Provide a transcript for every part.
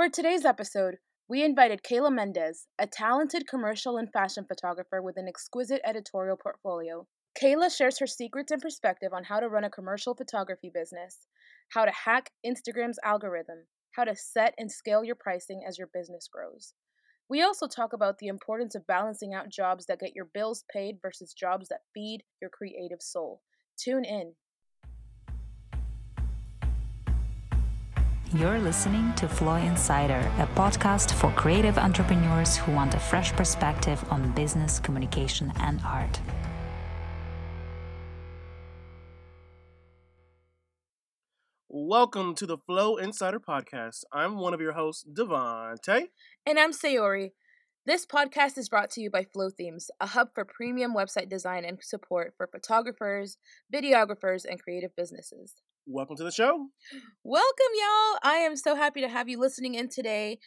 For today's episode, we invited Kayla Mendez, a talented commercial and fashion photographer with an exquisite editorial portfolio. Kayla shares her secrets and perspective on how to run a commercial photography business, how to hack Instagram's algorithm, how to set and scale your pricing as your business grows. We also talk about the importance of balancing out jobs that get your bills paid versus jobs that feed your creative soul. Tune in. You're listening to Flow Insider, a podcast for creative entrepreneurs who want a fresh perspective on business, communication, and art. Welcome to the Flow Insider Podcast. I'm one of your hosts, Devonte. And I'm Sayori. This podcast is brought to you by Flothemes, a hub for premium website design and support for photographers, videographers, and creative businesses. Welcome to the show. Welcome, y'all. I am so happy to have you listening in today.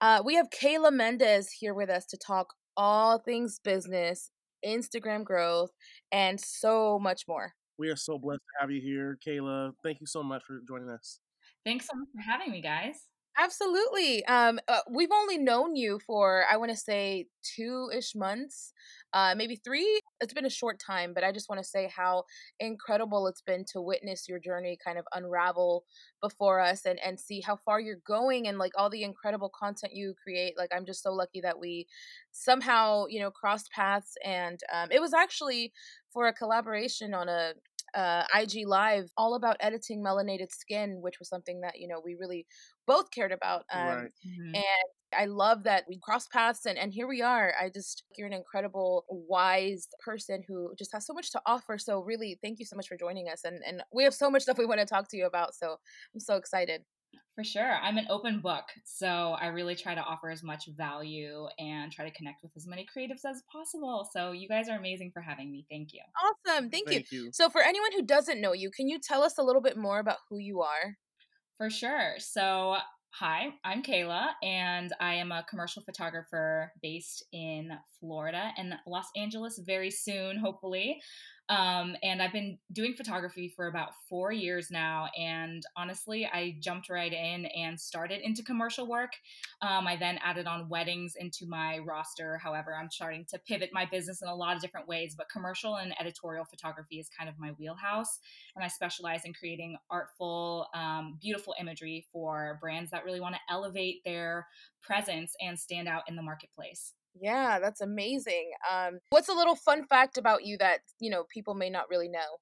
Uh, we have Kayla Mendez here with us to talk all things business, Instagram growth, and so much more. We are so blessed to have you here, Kayla. Thank you so much for joining us. Thanks so much for having me, guys. Absolutely. Um, uh, we've only known you for I want to say two ish months, uh, maybe three. It's been a short time, but I just want to say how incredible it's been to witness your journey kind of unravel before us and and see how far you're going and like all the incredible content you create. Like I'm just so lucky that we somehow you know crossed paths, and um, it was actually for a collaboration on a uh, IG Live all about editing melanated skin, which was something that you know we really both cared about. Um, right. Mhm. And I love that we crossed paths, and and here we are. I just you're an incredible, wise person who just has so much to offer. So really, thank you so much for joining us, and and we have so much stuff we want to talk to you about. So I'm so excited. For sure. I'm an open book. So I really try to offer as much value and try to connect with as many creatives as possible. So you guys are amazing for having me. Thank you. Awesome, thank, you. Thank you. So for anyone who doesn't know you, can you tell us a little bit more about who you are? For sure. So, hi, I'm Kayla, and I am a commercial photographer based in Florida and Los Angeles very soon, hopefully. Um, and I've been doing photography for about four years now. And honestly, I jumped right in and started into commercial work. Um, I then added on weddings into my roster. However, I'm starting to pivot my business in a lot of different ways, but commercial and editorial photography is kind of my wheelhouse and I specialize in creating artful, um, beautiful imagery for brands that really want to elevate their presence and stand out in the marketplace. Yeah, that's amazing. Um, what's a little fun fact about you that you know people may not really know?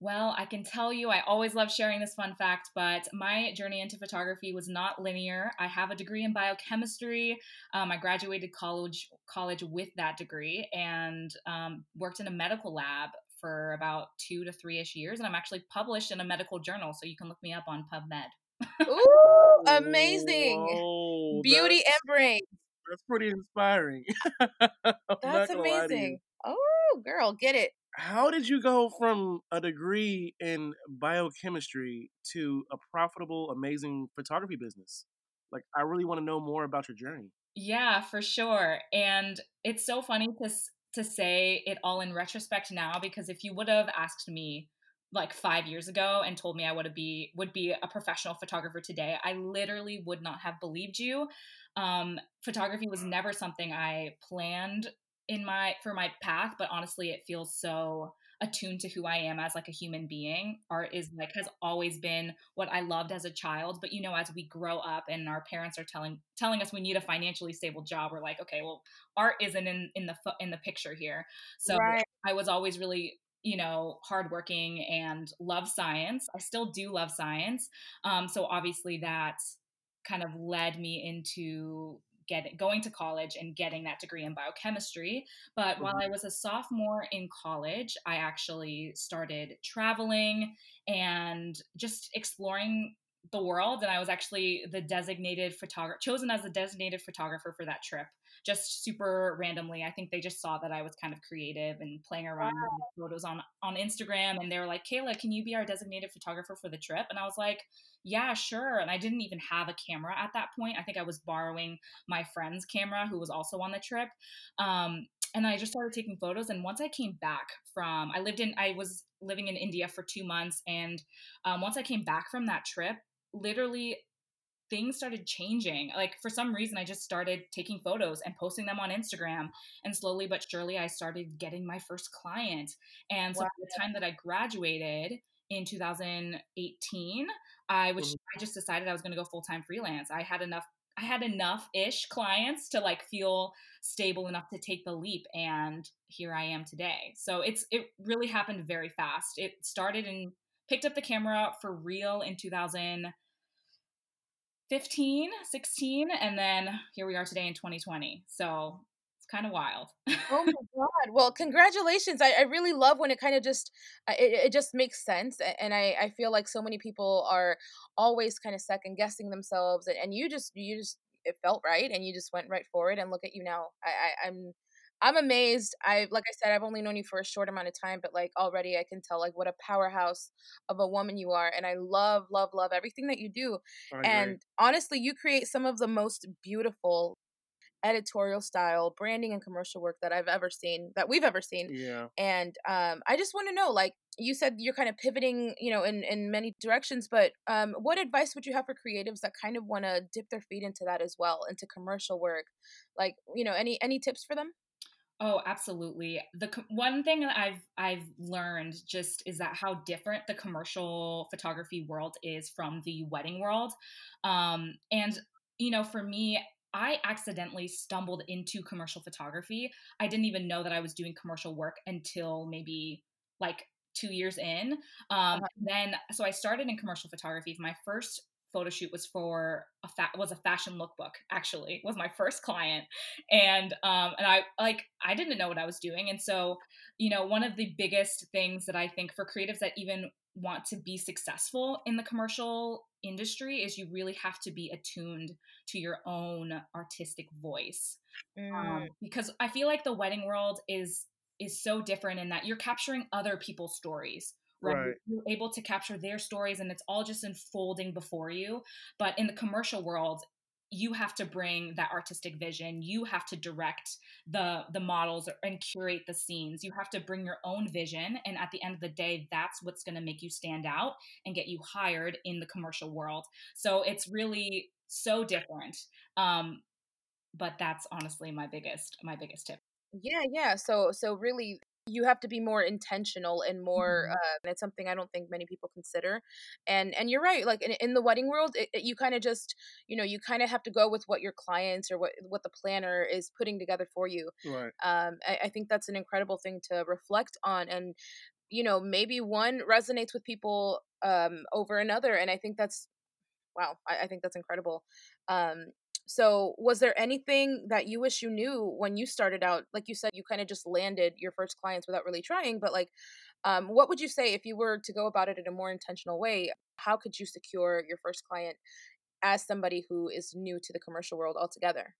Well, I can tell you, I always love sharing this fun fact, but my journey into photography was not linear. I have a degree in biochemistry. Um, I graduated college college with that degree and um, worked in a medical lab for about two to three ish years. And I'm actually published in a medical journal, so you can look me up on PubMed. Ooh, amazing! Whoa, Beauty and brain. That's pretty inspiring. That's gonna lie to you. amazing. Oh, girl, get it. How did you go from a degree in biochemistry to a profitable, amazing photography business? Like, I really want to know more about your journey. Yeah, for sure. And it's so funny to to say it all in retrospect now because if you would have asked me like 5 years ago and told me I would be would be a professional photographer today, I literally would not have believed you. Um, photography was never something I planned in my for my path, but honestly, it feels so attuned to who I am as like a human being. Art is like has always been what I loved as a child, but you know as we grow up and our parents are telling telling us we need a financially stable job, we're like, okay, well, art isn't in in the in the picture here. So Right. I was always really you know hardworking and love science. I still do love science. Um, so obviously that kind of led me into getting going to college and getting that degree in biochemistry but while Mhm. i was a sophomore in college i actually started traveling and just exploring the world and i was actually the designated photographer chosen as the designated photographer for that trip just super randomly i think they just saw that i was kind of creative and playing around with photos on on instagram and they were like kayla can you be our designated photographer for the trip and i was like yeah sure and i didn't even have a camera at that point i think i was borrowing my friend's camera who was also on the trip um, and I just started taking photos. And once I came back from, I lived in, I was living in India for two months. And um, once I came back from that trip, literally things started changing. Like for some reason, I just started taking photos and posting them on Instagram. And slowly but surely, I started getting my first client. And so wow. by the time that I graduated in 2018, I was mm-hmm. I just decided I was going to go full time freelance. I had enough. I had enough ish clients to like feel stable enough to take the leap, and here I am today. So it's it really happened very fast. It started and picked up the camera for real in 2015, 16, and then here we are today in 2020. So it's kind of wild. oh my god! Well, congratulations! I, I really love when it kind of just uh, it, it just makes sense, and I I feel like so many people are always kind of second guessing themselves, and, and you just you just it felt right, and you just went right for it, and look at you now. I, I I'm I'm amazed. I like I said, I've only known you for a short amount of time, but like already I can tell like what a powerhouse of a woman you are. And I love, love, love everything that you do. And honestly, you create some of the most beautiful editorial style branding and commercial work that I've ever seen, that we've ever seen. Yeah. And um I just want to know, like you said you're kind of pivoting, you know, in, in many directions, but um what advice would you have for creatives that kind of want to dip their feet into that as well, into commercial work? Like, you know, any any tips for them? Oh, absolutely. The one thing that I've I've learned just is that how different the commercial photography world is from the wedding world. Um, and you know, for me, I accidentally stumbled into commercial photography. I didn't even know that I was doing commercial work until maybe like two years in. Um, uh-huh. Then, so I started in commercial photography. My first photo shoot was for a fa- was a fashion lookbook actually was my first client. And um and i like i didn't know what i was doing. And so you know one of the biggest things that i think for creatives that even want to be successful in the commercial industry is you really have to be attuned to your own artistic voice. Um, mm. um, because i feel like the wedding world is is so different in that you're capturing other people's stories right? right. You're able to capture their stories and it's all just unfolding before you. But in the commercial world, you have to bring that artistic vision you have to direct the the models and curate the scenes you have to bring your own vision and at the end of the day that's what's going to make you stand out and get you hired in the commercial world so it's really so different um but that's honestly my biggest my biggest tip yeah yeah so so really you have to be more intentional and more mm-hmm. uh, and it's something i don't think many people consider and and you're right like in, in the wedding world it, it, you kind of just you know you kind of have to go with what your clients or what what the planner is putting together for you right um I, I think that's an incredible thing to reflect on and you know maybe one resonates with people um over another and i think that's wow I, I think that's incredible um so, was there anything that you wish you knew when you started out? Like you said, you kind of just landed your first clients without really trying, but like, um, what would you say if you were to go about it in a more intentional way? How could you secure your first client as somebody who is new to the commercial world altogether?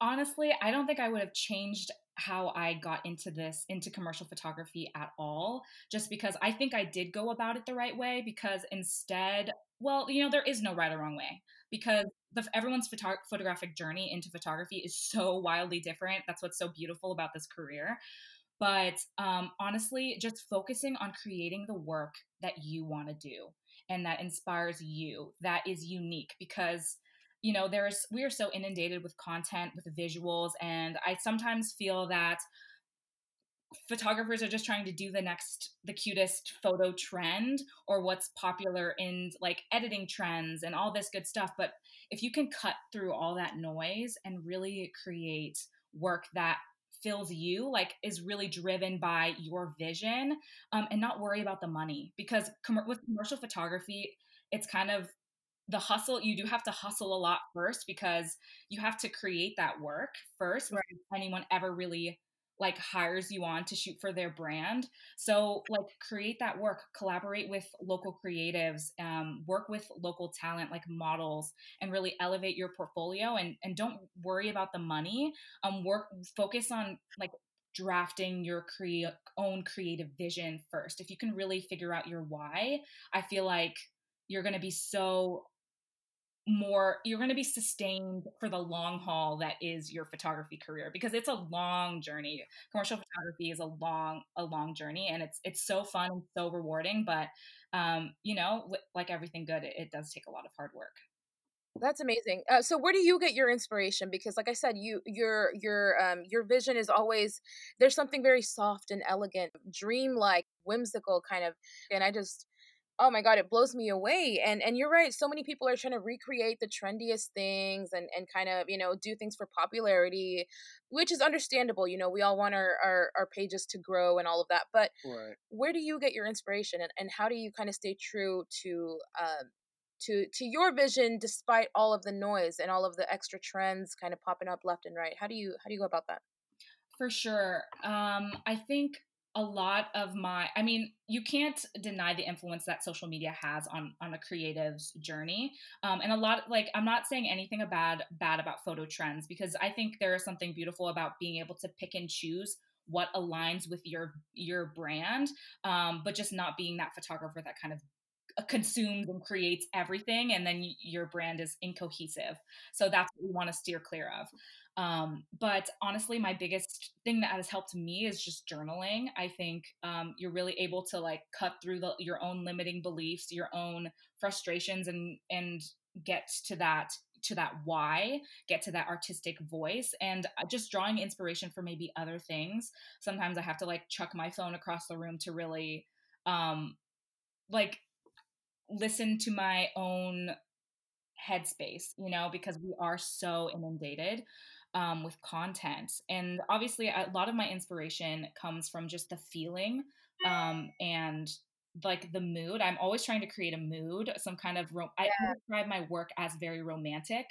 Honestly, I don't think I would have changed how I got into this, into commercial photography at all, just because I think I did go about it the right way. Because instead, well, you know, there is no right or wrong way because the, everyone's photo- photographic journey into photography is so wildly different. That's what's so beautiful about this career. But um, honestly, just focusing on creating the work that you want to do and that inspires you, that is unique because you know there's we are so inundated with content with visuals and i sometimes feel that photographers are just trying to do the next the cutest photo trend or what's popular in like editing trends and all this good stuff but if you can cut through all that noise and really create work that fills you like is really driven by your vision um, and not worry about the money because com- with commercial photography it's kind of the hustle you do have to hustle a lot first because you have to create that work first right. anyone ever really like hires you on to shoot for their brand. So like create that work collaborate with local creatives um, work with local talent like models and really elevate your portfolio and and don't worry about the money. Um work focus on like drafting your crea- own creative vision first. If you can really figure out your why i feel like you're going to be so more you're going to be sustained for the long haul that is your photography career because it's a long journey commercial photography is a long a long journey and it's it's so fun and so rewarding but um you know like everything good it, it does take a lot of hard work That's amazing. Uh, so where do you get your inspiration? Because like I said, you your your um your vision is always there's something very soft and elegant, dreamlike, whimsical kind of and I just oh my god, it blows me away. And and you're right, so many people are trying to recreate the trendiest things and and kind of, you know, do things for popularity, which is understandable. You know, we all want our our, our pages to grow and all of that. But Right. where do you get your inspiration and, and how do you kind of stay true to um to to your vision despite all of the noise and all of the extra trends kind of popping up left and right how do you how do you go about that For sure. Um, I think a lot of my I mean, you can't deny the influence that social media has on on a creative's journey. Um, and a lot like I'm not saying anything bad bad about photo trends because I think there is something beautiful about being able to pick and choose what aligns with your your brand um, but just not being that photographer that kind of consumes and creates everything and then your brand is incohesive. So that's what we want to steer clear of. Um, but honestly my biggest thing that has helped me is just journaling. I think um, you're really able to like cut through the, your own limiting beliefs your own frustrations and and get to that to that why get to that artistic voice and uh, just drawing inspiration for maybe other things. Sometimes i have to like chuck my phone across the room to really um like listen to my own headspace, you know, because we are so inundated um, with content. And obviously, a lot of my inspiration comes from just the feeling um, and like the mood. I'm always trying to create a mood, some kind of. Ro- I describe my work as very romantic,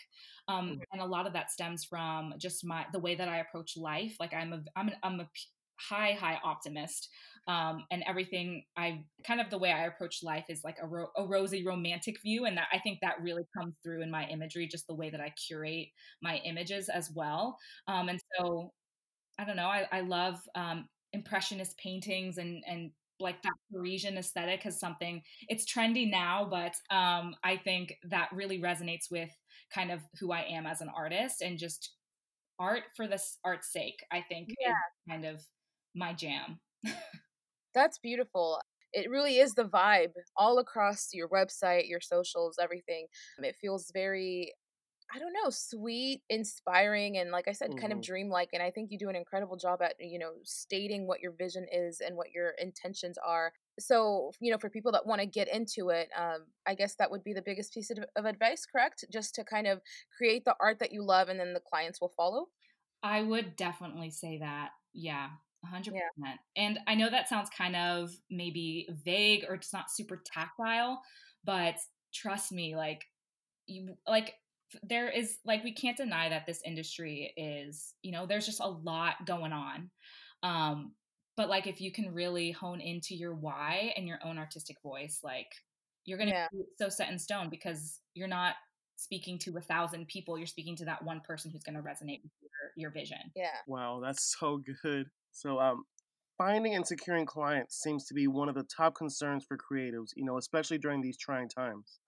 um, and a lot of that stems from just my the way that I approach life. Like I'm a I'm an, I'm a high high optimist um, and everything i kind of the way i approach life is like a, ro- a rosy romantic view and that i think that really comes through in my imagery just the way that i curate my images as well. Um, and so i don't know i, I love um, impressionist paintings and and like that parisian aesthetic is something it's trendy now but um, i think that really resonates with kind of who i am as an artist and just art for this art's sake i think is yeah. kind of my jam that's beautiful it really is the vibe all across your website your socials everything it feels very I don't know, sweet, inspiring, and like I said, kind of hmm dreamlike. And I think you do an incredible job at, you know, stating what your vision is and what your intentions are. So, you know, for people that want to get into it, um, I guess that would be the biggest piece of, of advice, correct? Just to kind of create the art that you love and then the clients will follow. I would definitely say that. Yeah, Yeah. 100%. And I know that sounds kind of maybe vague or it's not super tactile, but trust me, like you like there is like we can't deny that this industry is, you know, there's just a lot going on. Um but like if you can really hone into your why and your own artistic voice, like you're going to Yeah. be so set in stone because you're not speaking to a thousand people, you're speaking to that one person who's going to resonate with your, your vision. Yeah. Wow, that's so good. So, um, finding and securing clients seems to be one of the top concerns for creatives, you know, especially during these trying times.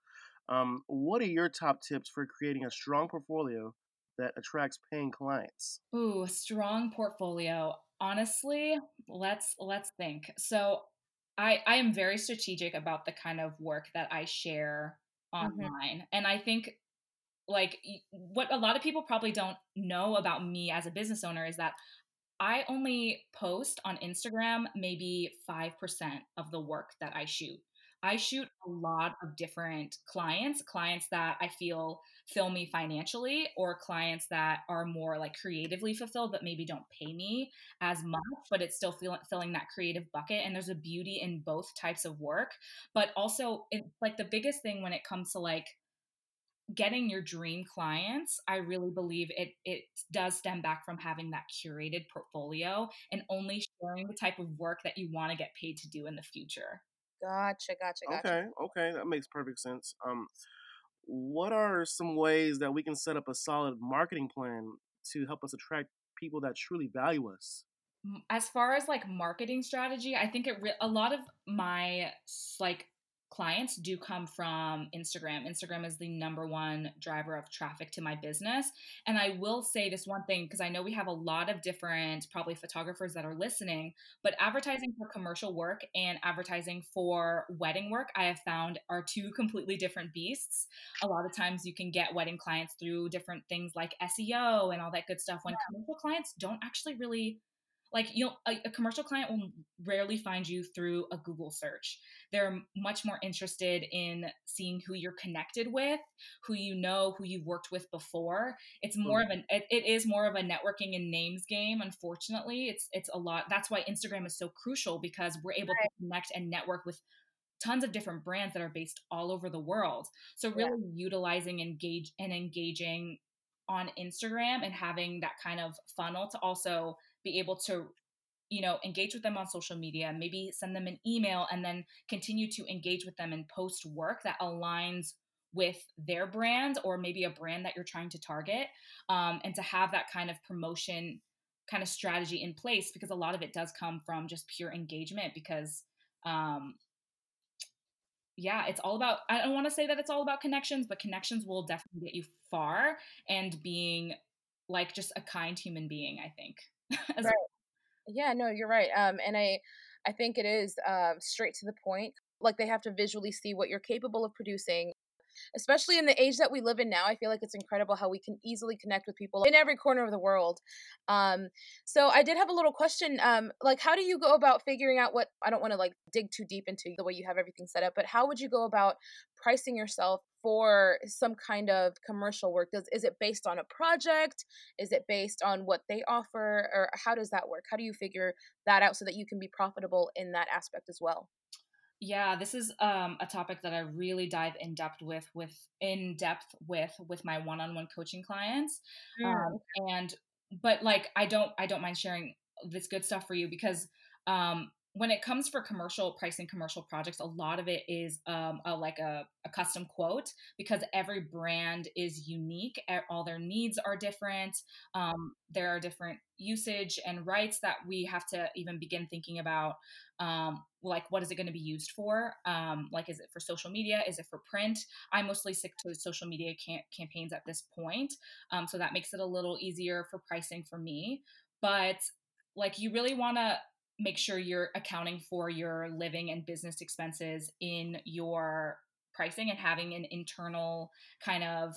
Um, what are your top tips for creating a strong portfolio that attracts paying clients? Ooh, strong portfolio. Honestly, let's let's think. So I I am very strategic about the kind of work that I share hmm online. And I think like what a lot of people probably don't know about me as a business owner is that I only post on Instagram maybe 5% of the work that I shoot. I shoot a lot of different clients, clients that I feel fill me financially, or clients that are more like creatively fulfilled, but maybe don't pay me as much, but it's still feel, filling that creative bucket. And there's a beauty in both types of work. But also, it, like the biggest thing when it comes to like getting your dream clients i really believe it it does stem back from having that curated portfolio and only sharing the type of work that you want to get paid to do in the future Gotcha. Gotcha. Gotcha. Okay, okay, that makes perfect sense. Um, what are some ways that we can set up a solid marketing plan to help us attract people that truly value us? As far as like marketing strategy i think it re- a lot of my like clients do come from Instagram. Instagram is the number one driver of traffic to my business. And I will say this one thing because I know we have a lot of different, probably photographers that are listening, but advertising for commercial work and advertising for wedding work, I have found are two completely different beasts. A lot of times you can get wedding clients through different things like SEO and all that good stuff when yeah. commercial clients don't actually really like you know a, a, commercial client will rarely find you through a google search they're much more interested in seeing who you're connected with who you know who you've worked with before it's more mm-hmm. of an it, it is more of a networking and names game unfortunately it's it's a lot that's why instagram is so crucial because we're able right. to connect and network with tons of different brands that are based all over the world so really yeah. utilizing engage and engaging on instagram and having that kind of funnel to also be able to you know engage with them on social media maybe send them an email and then continue to engage with them and post work that aligns with their brand or maybe a brand that you're trying to target um, and to have that kind of promotion kind of strategy in place because a lot of it does come from just pure engagement because um, yeah it's all about i don't want to say that it's all about connections but connections will definitely get you far and being like just a kind human being i think right. Yeah, no, you're right. Um, and I, I think it is um, straight to the point. Like they have to visually see what you're capable of producing, especially in the age that we live in now. I feel like it's incredible how we can easily connect with people in every corner of the world. Um, so I did have a little question. Um, like, how do you go about figuring out what? I don't want to like dig too deep into the way you have everything set up, but how would you go about pricing yourself for some kind of commercial work? Does is it based on a project? Is it based on what they offer, or how does that work? How do you figure that out so that you can be profitable in that aspect as well? Yeah, this is um, a topic that I really dive in depth with, with in depth with with my one-on-one coaching clients, mm. um, and but like I don't I don't mind sharing this good stuff for you because um, when it comes for commercial pricing commercial projects a lot of it is um, a, like a, a, custom quote because every brand is unique all their needs are different um, there are different usage and rights that we have to even begin thinking about um, like what is it going to be used for? Um, like is it for social media? Is it for print? I mostly stick to social media cam- campaigns at this point um, so that makes it a little easier for pricing for me but like you really want to make sure you're accounting for your living and business expenses in your pricing and having an internal kind of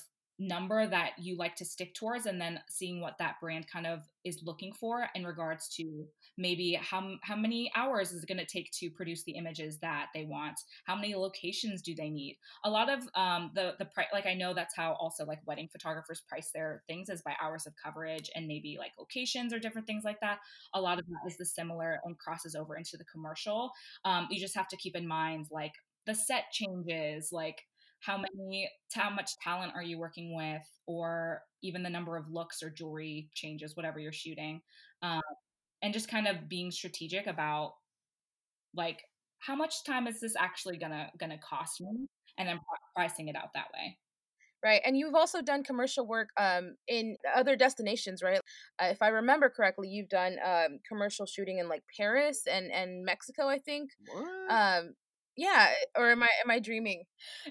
number that you like to stick towards and then seeing what that brand kind of is looking for in regards to maybe how how many hours is it going to take to produce the images that they want? How many locations do they need? A lot of um the the price like i know that's how also like wedding photographers price their things is by hours of coverage and maybe like locations or different things like that. A lot of that is the similar and crosses over into the commercial. Um you just have to keep in mind like the set changes like how many how much talent are you working with or even the number of looks or jewelry changes whatever you're shooting um, and just kind of being strategic about like how much time is this actually gonna gonna cost me? And then pricing it out that way. Right and you've also done commercial work um, in other destinations right? Uh, if i remember correctly you've done um, commercial shooting in like paris and and mexico i think. What? um yeah, or am I am I dreaming?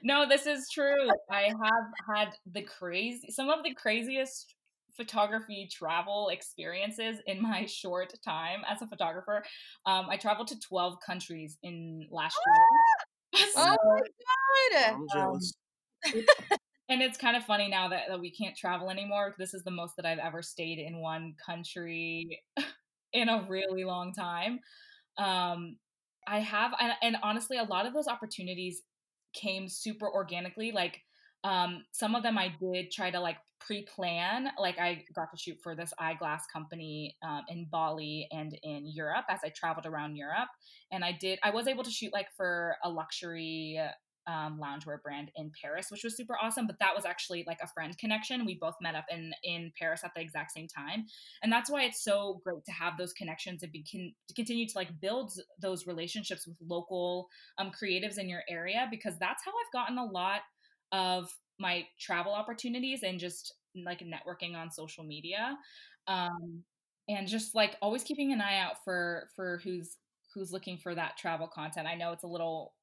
No, this is true. I have had the crazy some of the craziest photography travel experiences in my short time as a photographer. Um, I traveled to 12 countries in last year. so, oh my god. I'm jealous. Um, and it's kind of funny now that, that we can't travel anymore. This is the most that I've ever stayed in one country in a really long time. Um, I have, and, and honestly, a lot of those opportunities came super organically. Like um, some of them I did try to like pre-plan. Like I got to shoot for this eyeglass company um, in Bali and in Europe as I traveled around Europe, and I did. I was able to shoot like for a luxury um, loungewear brand in Paris, which was super awesome. But that was actually like a friend connection. We both met up in in Paris at the exact same time, and that's why it's so great to have those connections and be can, to continue to like build those relationships with local um, creatives in your area because that's how I've gotten a lot of my travel opportunities and just like networking on social media. Um, and just like always keeping an eye out for for who's who's looking for that travel content. I know it's a little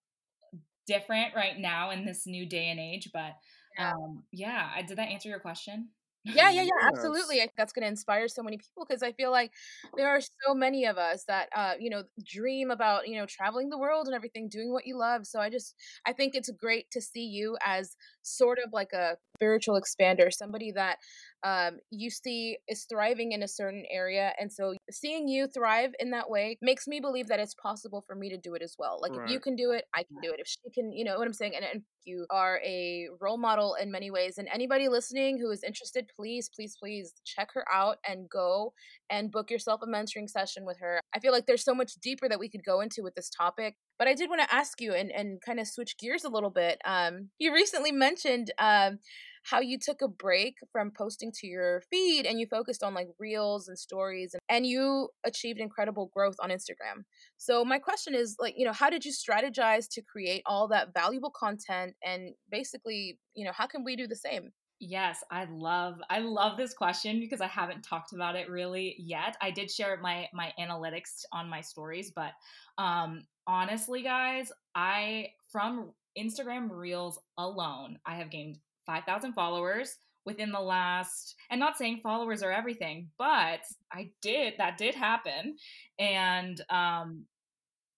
different right now in this new day and age. But um, yeah, I, did that answer your question? Yeah, yeah, yeah, absolutely. I, that's going to inspire so many people because I feel like there are so many of us that, uh, you know, dream about, you know, traveling the world and everything, doing what you love. So I just, I think it's great to see you as sort of like a spiritual expander, somebody that um, you see is thriving in a certain area. And so seeing you thrive in that way makes me believe that it's possible for me to do it as well. Like right. if you can do it, I can do it. If she can, you know what I'm saying? And, and you are a role model in many ways. And anybody listening who is interested, please, please, please check her out and go and book yourself a mentoring session with her. I feel like there's so much deeper that we could go into with this topic. But I did want to ask you and, and kind of switch gears a little bit. Um, you recently mentioned um, how you took a break from posting to your feed and you focused on like reels and stories and, and you achieved incredible growth on Instagram. So my question is like, you know, how did you strategize to create all that valuable content and basically, you know, how can we do the same? Yes, I love I love this question because I haven't talked about it really yet. I did share my my analytics on my stories, but um honestly guys, I from Instagram Reels alone, I have gained 5,000 followers within the last and not saying followers are everything but i did that did happen and um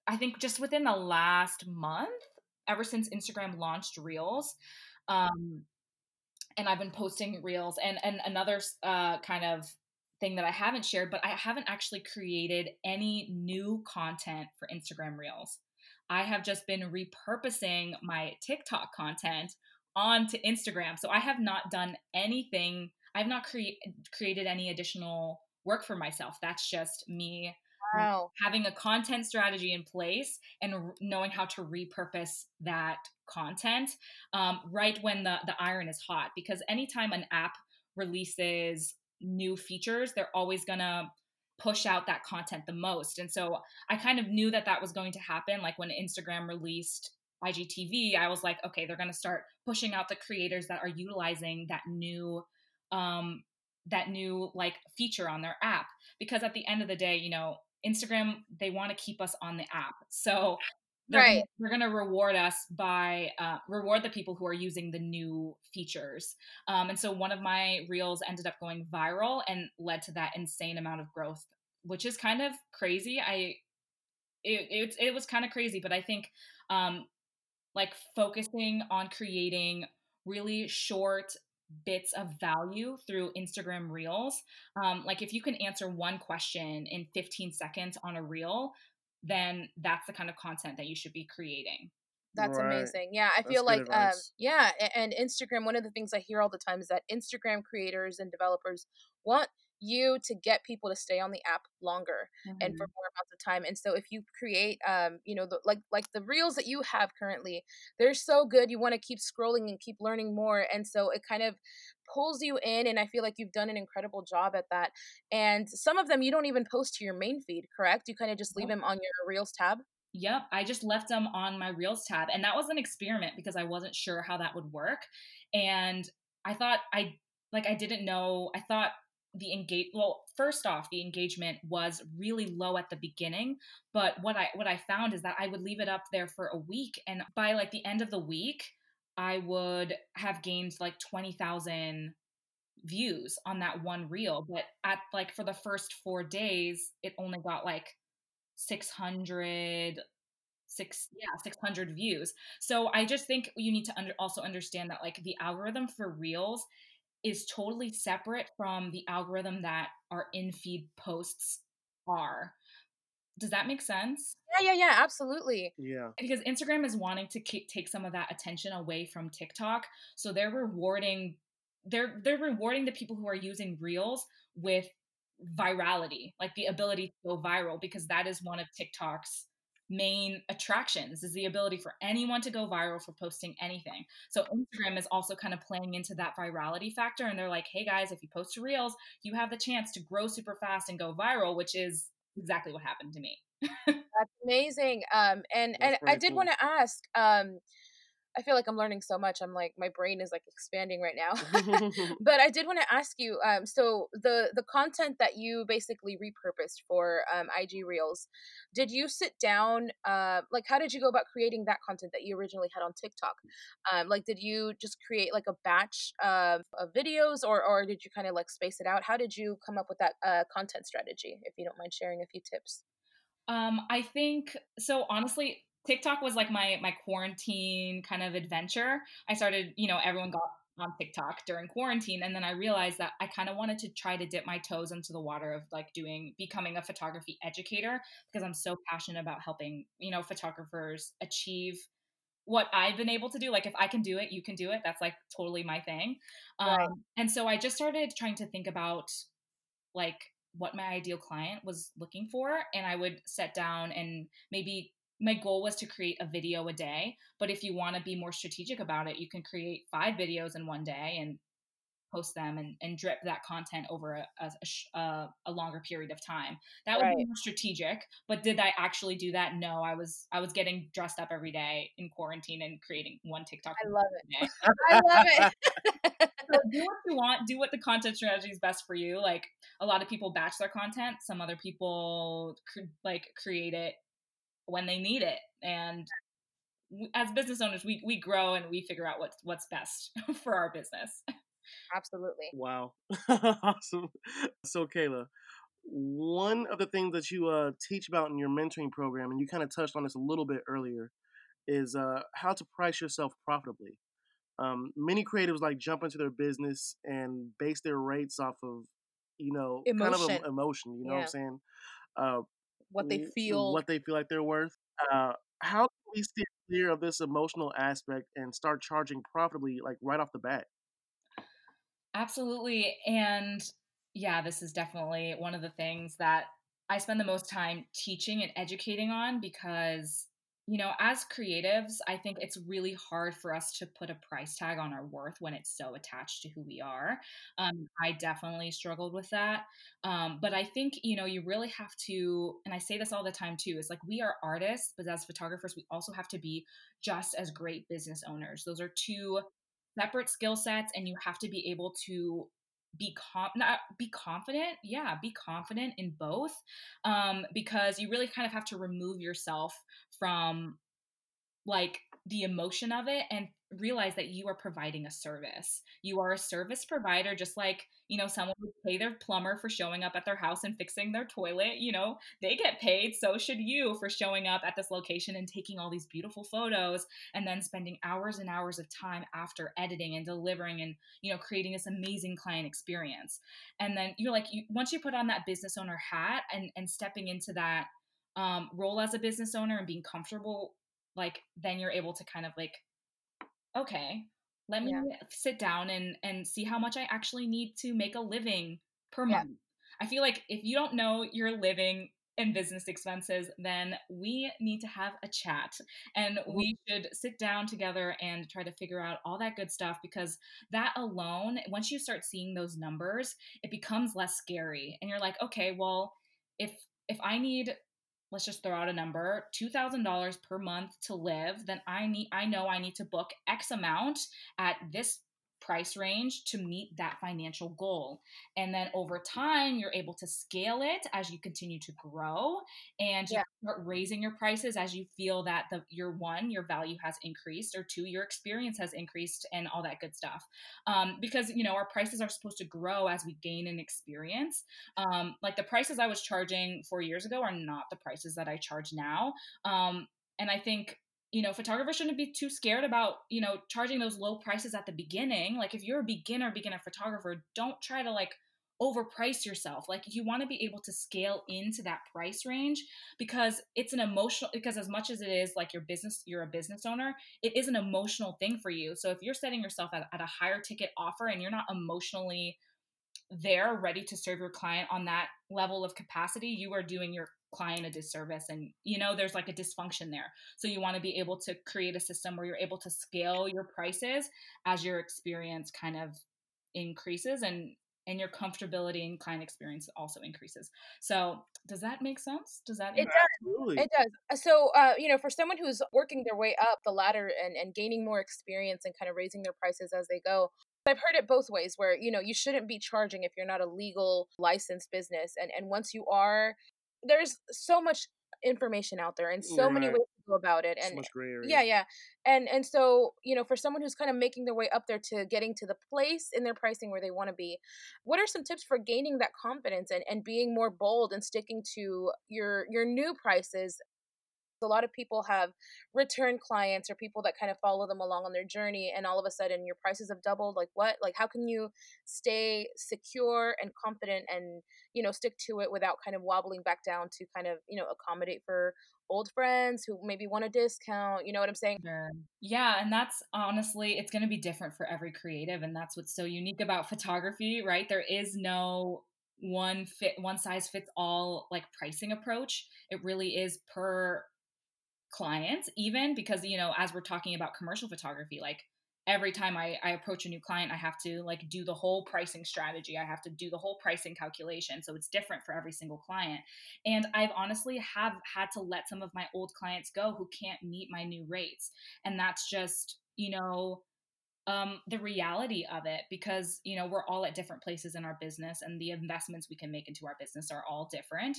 i think just within the last month ever since instagram launched reels um and i've been posting reels and and another uh kind of thing that i haven't shared but i haven't actually created any new content for instagram reels i have just been repurposing my tiktok content onto Instagram. So I have not done anything. I've not cre- created any additional work for myself. That's just me wow. having a content strategy in place and r- knowing how to repurpose that content um, right when the, the iron is hot. Because anytime an app releases new features, they're always going to push out that content the most. And so I kind of knew that that was going to happen. Like when Instagram released IGTV, I was like, okay, they're going to start pushing out the creators that are utilizing that new um that new like feature on their app because at the end of the day, you know, Instagram they want to keep us on the app. So they're right. Gonna, they're going to reward us by uh, reward the people who are using the new features. Um, and so one of my reels ended up going viral and led to that insane amount of growth, which is kind of crazy. I it it, it was kind of crazy, but I think um, like focusing on creating really short bits of value through Instagram Reels. Um, like if you can answer one question in 15 seconds on a reel, then that's the kind of content that you should be creating. That's right. amazing. Yeah, I feel like um, yeah, and Instagram. One of the things I hear all the time is that Instagram creators and developers want you to get people to stay on the app longer mm-hmm. and for mm-hmm. more amounts of time and so if you create um you know the like like the reels that you have currently they're so good you want to keep scrolling and keep learning more and so it kind of pulls you in and i feel like you've done an incredible job at that and some of them you don't even post to your main feed correct you kind of just leave them on your reels tab Yep, I just left them on my Reels tab. And that was an experiment because I wasn't sure how that would work. And I thought I like I didn't know. I thought the engage well first off the engagement was really low at the beginning but what i what i found is that i would leave it up there for a week and by like the end of the week i would have gained like 20,000 views on that one reel but at like for the first 4 days it only got like 600 six yeah 600 views. So i just think you need to under, also understand that like the algorithm for reels is totally separate from the algorithm that our in feed posts are. Does that make sense? Yeah, yeah, yeah, absolutely. Yeah. Because Instagram is wanting to keep, take some of that attention away from TikTok, so they're rewarding they're they're rewarding the people who are using Reels with virality, like the ability to go viral because that is one of TikTok's main attractions is the ability for anyone to go viral for posting anything. So Instagram is also kind of playing into that virality factor and they're like, "Hey guys, if you post to Reels, you have the chance to grow super fast and go viral," which is exactly what happened to me. That's amazing. Um and That's and I did cool. want to ask um I feel like I'm learning so much. I'm like my brain is like expanding right now. but I did want to ask you. Um, so the the content that you basically repurposed for um, IG Reels, did you sit down? Uh, like, how did you go about creating that content that you originally had on TikTok? Um, like, did you just create like a batch of, of videos, or or did you kind of like space it out? How did you come up with that uh, content strategy? If you don't mind sharing a few tips. Um, I think so. Honestly, TikTok was like my my quarantine kind of adventure. I started, you know, everyone got on TikTok during quarantine and then I realized that I kind of wanted to try to dip my toes into the water of like doing becoming a photography educator because I'm so passionate about helping, you know, photographers achieve what I've been able to do. Like if I can do it, you can do it. That's like totally my thing. Right. Um, and so I just started trying to think about like what my ideal client was looking for and I would set down and maybe my goal was to create a video a day but if you want to be more strategic about it you can create five videos in one day and post them and, and drip that content over a, a, a, uh, a longer period of time. That would right. be more strategic but did i actually do that? No i was i was getting dressed up every day in quarantine and creating one tiktok i love it. i love it. So do what you want do what the content strategy is best for you like a lot of people batch their content some other people cr- like create it when they need it and as business owners we, we grow and we figure out what's what's best for our business. Absolutely. Wow. Awesome. So kayla one of the things that you uh, teach about in your mentoring program and you kind of touched on this a little bit earlier is uh, how to price yourself profitably. Um, many creatives like jump into their business and base their rates off of you know emotion. kind of emotion. you know yeah. what i'm saying? Uh, what they feel, what they feel like they're worth. Uh, how can we steer clear of this emotional aspect and start charging profitably, like right off the bat? Absolutely, and yeah, this is definitely one of the things that I spend the most time teaching and educating on because you know, as creatives, I think it's really hard for us to put a price tag on our worth when it's so attached to who we are. Um, I definitely struggled with that. Um, but I think, you know, you really have to, and I say this all the time too, is like we are artists, but as photographers, we also have to be just as great business owners. Those are two separate skill sets, and you have to be able to be com- not be confident yeah be confident in both um because you really kind of have to remove yourself from like the emotion of it and realize that you are providing a service. You are a service provider, just like, you know, someone would pay their plumber for showing up at their house and fixing their toilet. You know, they get paid. So should you for showing up at this location and taking all these beautiful photos and then spending hours and hours of time after editing and delivering and, you know, creating this amazing client experience. And then you're like, you, once you put on that business owner hat and, and stepping into that um, role as a business owner and being comfortable, like, then you're able to kind of like okay, let me yeah. sit down and and see how much I actually need to make a living per yeah. month. I feel like if you don't know your living and business expenses, then we need to have a chat and we should sit down together and try to figure out all that good stuff because that alone, once you start seeing those numbers, it becomes less scary. And you're like, okay, well, if if I need let's just throw out a number $2000 per month to live then i need i know i need to book x amount at this price range to meet that financial goal. And then over time, you're able to scale it as you continue to grow and yeah. start raising your prices as you feel that the your one, your value has increased, or two, your experience has increased and all that good stuff. Um, because you know, our prices are supposed to grow as we gain an experience. Um, like the prices I was charging four years ago are not the prices that I charge now. Um, and I think you know, photographers shouldn't be too scared about, you know, charging those low prices at the beginning. Like if you're a beginner, beginner photographer, don't try to like overprice yourself. Like you want to be able to scale into that price range because it's an emotional because as much as it is like your business, you're a business owner, it is an emotional thing for you. So if you're setting yourself at, at a higher ticket offer and you're not emotionally there ready to serve your client on that level of capacity, you are doing your client a disservice and you know there's like a dysfunction there so you want to be able to create a system where you're able to scale your prices as your experience kind of increases and and your comfortability and client experience also increases. So, does that make sense? Does that? It does. Absolutely. It does. Uh, So, uh, you know, for someone who's working their way up the ladder and, and gaining more experience and kind of raising their prices as they go, I've heard it both ways where, you know, you shouldn't be charging if you're not a legal licensed business. And, and once you are, there's so much information out there and so many ways to go about it. So And area. yeah, yeah. And and so, you know, for someone who's kind of making their way up there to getting to the place in their pricing where they want to be, what are some tips for gaining that confidence and, and being more bold and sticking to your your new prices? A lot of people have return clients or people that kind of follow them along on their journey and all of a sudden your prices have doubled. Like what? Like how can you stay secure and confident and, you know, stick to it without kind of wobbling back down to kind of, you know, accommodate for old friends who maybe want a discount, you know what I'm saying? Yeah, and that's honestly, it's going to be different for every creative, and that's what's so unique about photography, right? There is no one fit, one size fits all like pricing approach. It really is per client, even because you know, as we're talking about commercial photography, like every time I, I approach a new client, I have to like do the whole pricing strategy. I have to do the whole pricing calculation. So it's different for every single client. And I've honestly have had to let some of my old clients go who can't meet my new rates. And that's just, you know, um, the reality of it because you know we're all at different places in our business and the investments we can make into our business are all different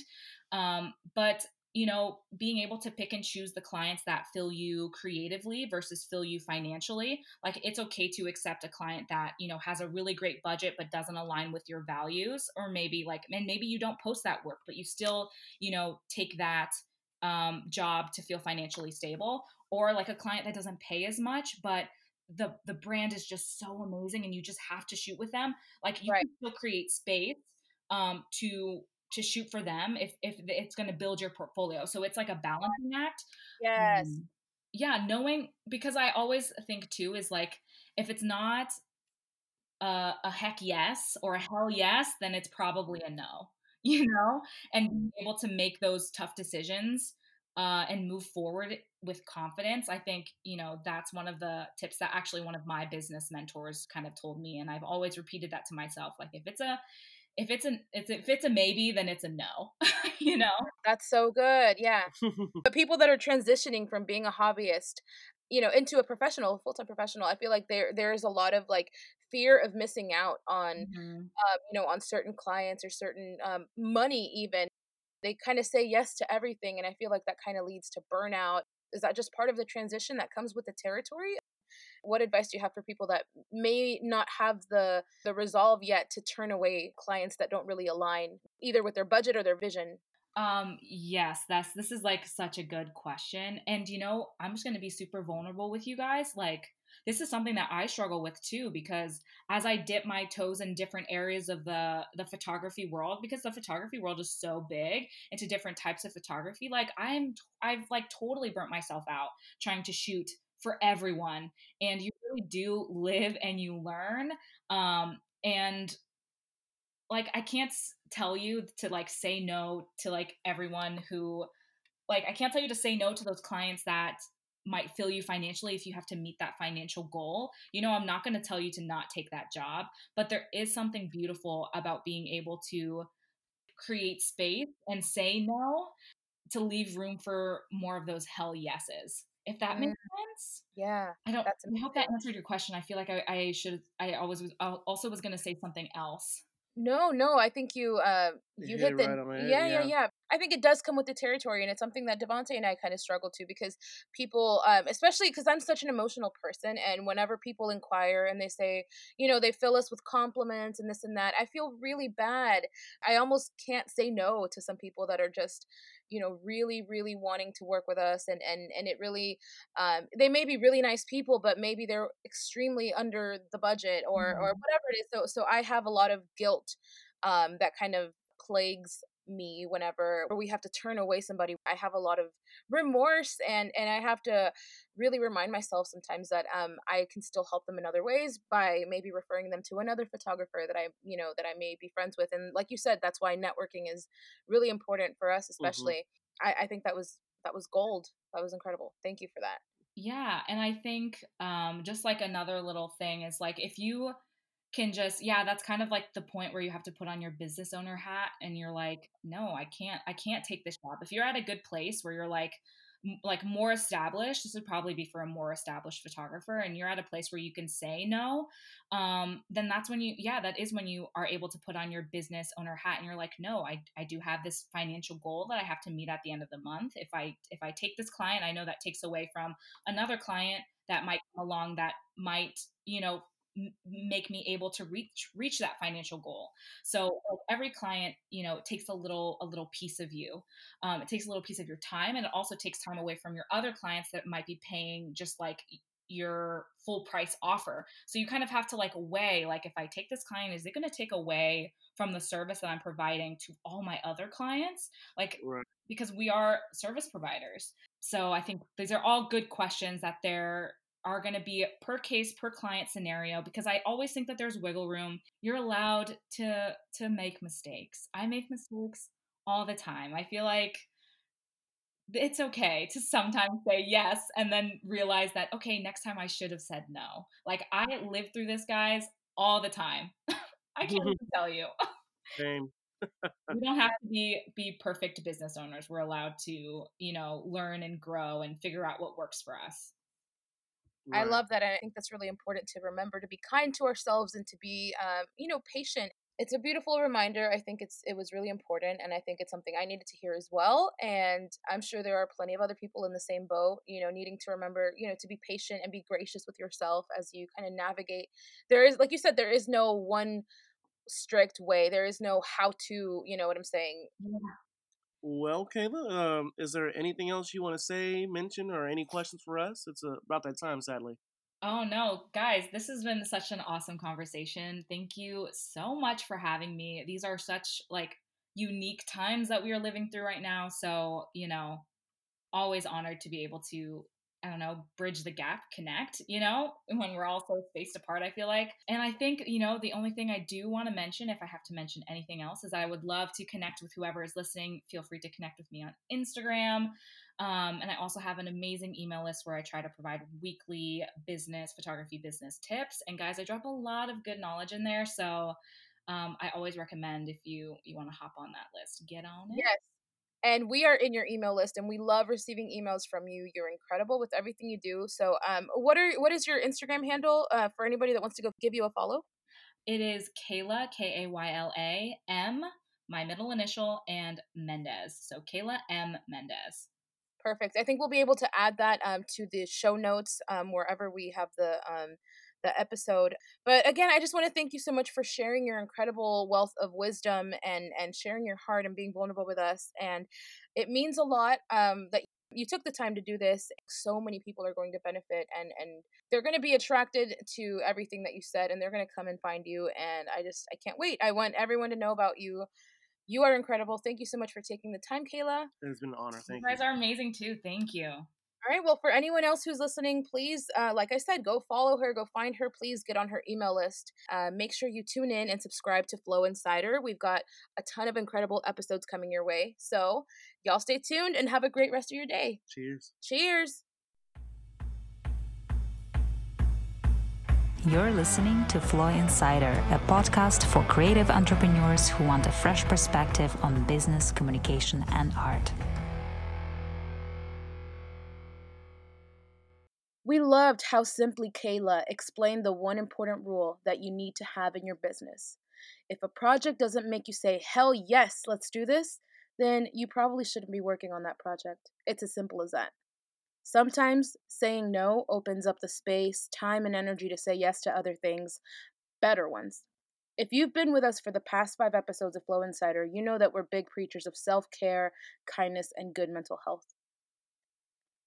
um, but you know being able to pick and choose the clients that fill you creatively versus fill you financially like it's okay to accept a client that you know has a really great budget but doesn't align with your values or maybe like and maybe you don't post that work but you still you know take that um, job to feel financially stable or like a client that doesn't pay as much but the the brand is just so amazing and you just have to shoot with them like you Right. can still create space um to to shoot for them if if it's going to build your portfolio. So it's like a balancing act. Yes. um, yeah knowing because i always think too is like if it's not a, a heck yes or a hell yes then it's probably a no you know? And being able to make those tough decisions uh, and move forward with confidence i think you know that's one of the tips that actually one of my business mentors kind of told me and i've always repeated that to myself like if it's a if it's an it's if it's a maybe then it's a no you know That's so good. Yeah. But people that are transitioning from being a hobbyist, you know, into a professional, full-time professional, I feel like there there's a lot of like fear of missing out on Mhm. um, you know, on certain clients or certain um, money even. They kind of say yes to everything and I feel like that kind of leads to burnout. Is that just part of the transition that comes with the territory? What advice do you have for people that may not have the the resolve yet to turn away clients that don't really align either with their budget or their vision? Um, yes, that's this is like such a good question. And you know, I'm just to be super vulnerable with you guys. Like this is something that I struggle with too because as I dip my toes in different areas of the the photography world because the photography world is so big into different types of photography, like I'm I've like totally burnt myself out trying to shoot for everyone and you really do live and you learn um and like I can't tell you to like say no to like everyone who like I can't tell you to say no to those clients that might fill you financially if you have to meet that financial goal. You know, I'm not going to tell you to not take that job, but there is something beautiful about being able to create space and say no to leave room for more of those hell yeses. If that makes sense. Yeah. I don't That's I hope that answered your question. I feel like I, I should I always was I also was going to say something else. No, no, I think you uh You you hit right on the head, yeah, yeah, yeah. yeah. I think it does come with the territory, and it's something that Devonte and I kind of struggle to because people, um, especially because I'm such an emotional person, and whenever people inquire and they say, you know, they fill us with compliments and this and that, I feel really bad. I almost can't say no to some people that are just, you know, really, really wanting to work with us, and and and it really, um, they may be really nice people, but maybe they're extremely under the budget or or Mhm. whatever it is. So so I have a lot of guilt um, that kind of plagues me whenever we have to turn away somebody i have a lot of remorse and and i have to really remind myself sometimes that um i can still help them in other ways by maybe referring them to another photographer that i you know that i may be friends with and like you said that's why networking is really important for us especially. I, I think that was that was gold. That was incredible. Thank you for that. Yeah, and I think um, just like another little thing is like if you can just yeah that's kind of like the point where you have to put on your business owner hat and you're like no i can't i can't take this job. If you're at a good place where you're like like more established this would probably be for a more established photographer and you're at a place where you can say no um, then that's when you yeah that is when you are able to put on your business owner hat and you're like no I, I do have this financial goal that i have to meet at the end of the month. If i if i take this client i know that takes away from another client that might come along that might you know make me able to reach reach that financial goal. So every client you know takes a little a little piece of you. Um, it takes a little piece of your time and it also takes time away from your other clients that might be paying just like your full price offer. So you kind of have to like weigh like if i take this client is it going to take away from the service that i'm providing to all my other clients? Like right. because we are service providers. So i think these are all good questions that they're are going to be per case per client scenario because i always think that there's wiggle room. You're allowed to to make mistakes. I make mistakes all the time. I feel like it's okay to sometimes say yes and then realize that okay next time i should have said no. Like i live through this guys all the time. I can't even tell you. Same. We don't have to be be perfect business owners. We're allowed to you know learn and grow and figure out what works for us Right. I love that. I think that's really important to remember to be kind to ourselves and to be, um, you know, patient. It's a beautiful reminder. I think it's it was really important, and I think it's something I needed to hear as well. And I'm sure there are plenty of other people in the same boat. You know, needing to remember, you know, to be patient and be gracious with yourself as you kind of navigate. There is, like you said, there is no one strict way. There is no how to. You know what I'm saying? Yeah. Well, Kayla, um, is there anything else you want to say, mention, or any questions for us? It's uh, about that time, sadly. Oh, no. Guys, this has been such an awesome conversation. Thank you so much for having me. These are such, like, unique times that we are living through right now. So, you know, always honored to be able to I don't know, bridge the gap, connect, you know, when we're all so spaced apart, I feel like. And I think, you know, the only thing I do want to mention, if I have to mention anything else, is I would love to connect with whoever is listening. Feel free to connect with me on Instagram. Um, and I also have an amazing email list where I try to provide weekly business, photography business tips. And guys, I drop a lot of good knowledge in there. So um, I always recommend if you you want to hop on that list, get on it. Yes, and we are in your email list and we love receiving emails from you. You're incredible with everything you do. So um what are what is your instagram handle uh, for anybody that wants to go give you a follow? It is kayla k-a-y-l-a m my middle initial and mendez. So kayla m. Mendez. Perfect. I think we'll be able to add that um, to the show notes um, wherever we have the um, the episode. But again, I just want to thank you so much for sharing your incredible wealth of wisdom and and sharing your heart and being vulnerable with us. And it means a lot um, that you took the time to do this so many people are going to benefit and and they're going to be attracted to everything that you said and they're going to come and find you and i just i can't wait i want everyone to know about you you are incredible thank you so much for taking the time kayla it's been an honor thank you guys you. are amazing too thank you all right. Well, for anyone else who's listening, please, uh, like I said, go follow her, go find her. Please get on her email list. Uh, make sure you tune in and subscribe to Flow Insider. We've got a ton of incredible episodes coming your way. So, y'all stay tuned and have a great rest of your day. Cheers. Cheers. You're listening to Flow Insider, a podcast for creative entrepreneurs who want a fresh perspective on business, communication, and art. We loved how simply Kayla explained the one important rule that you need to have in your business. If a project doesn't make you say, hell yes, let's do this, then you probably shouldn't be working on that project. It's as simple as that. Sometimes saying no opens up the space, time, and energy to say yes to other things, better ones. If you've been with us for the past five episodes of Flow Insider, you know that we're big preachers of self care, kindness, and good mental health.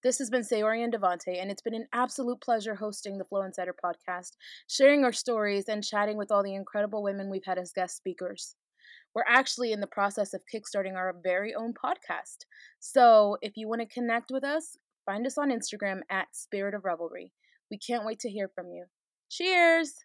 This has been Sayori and Devante, and it's been an absolute pleasure hosting the Flow Insider podcast, sharing our stories, and chatting with all the incredible women we've had as guest speakers. We're actually in the process of kickstarting our very own podcast. So if you want to connect with us, find us on Instagram at Spirit of Revelry. We can't wait to hear from you. Cheers!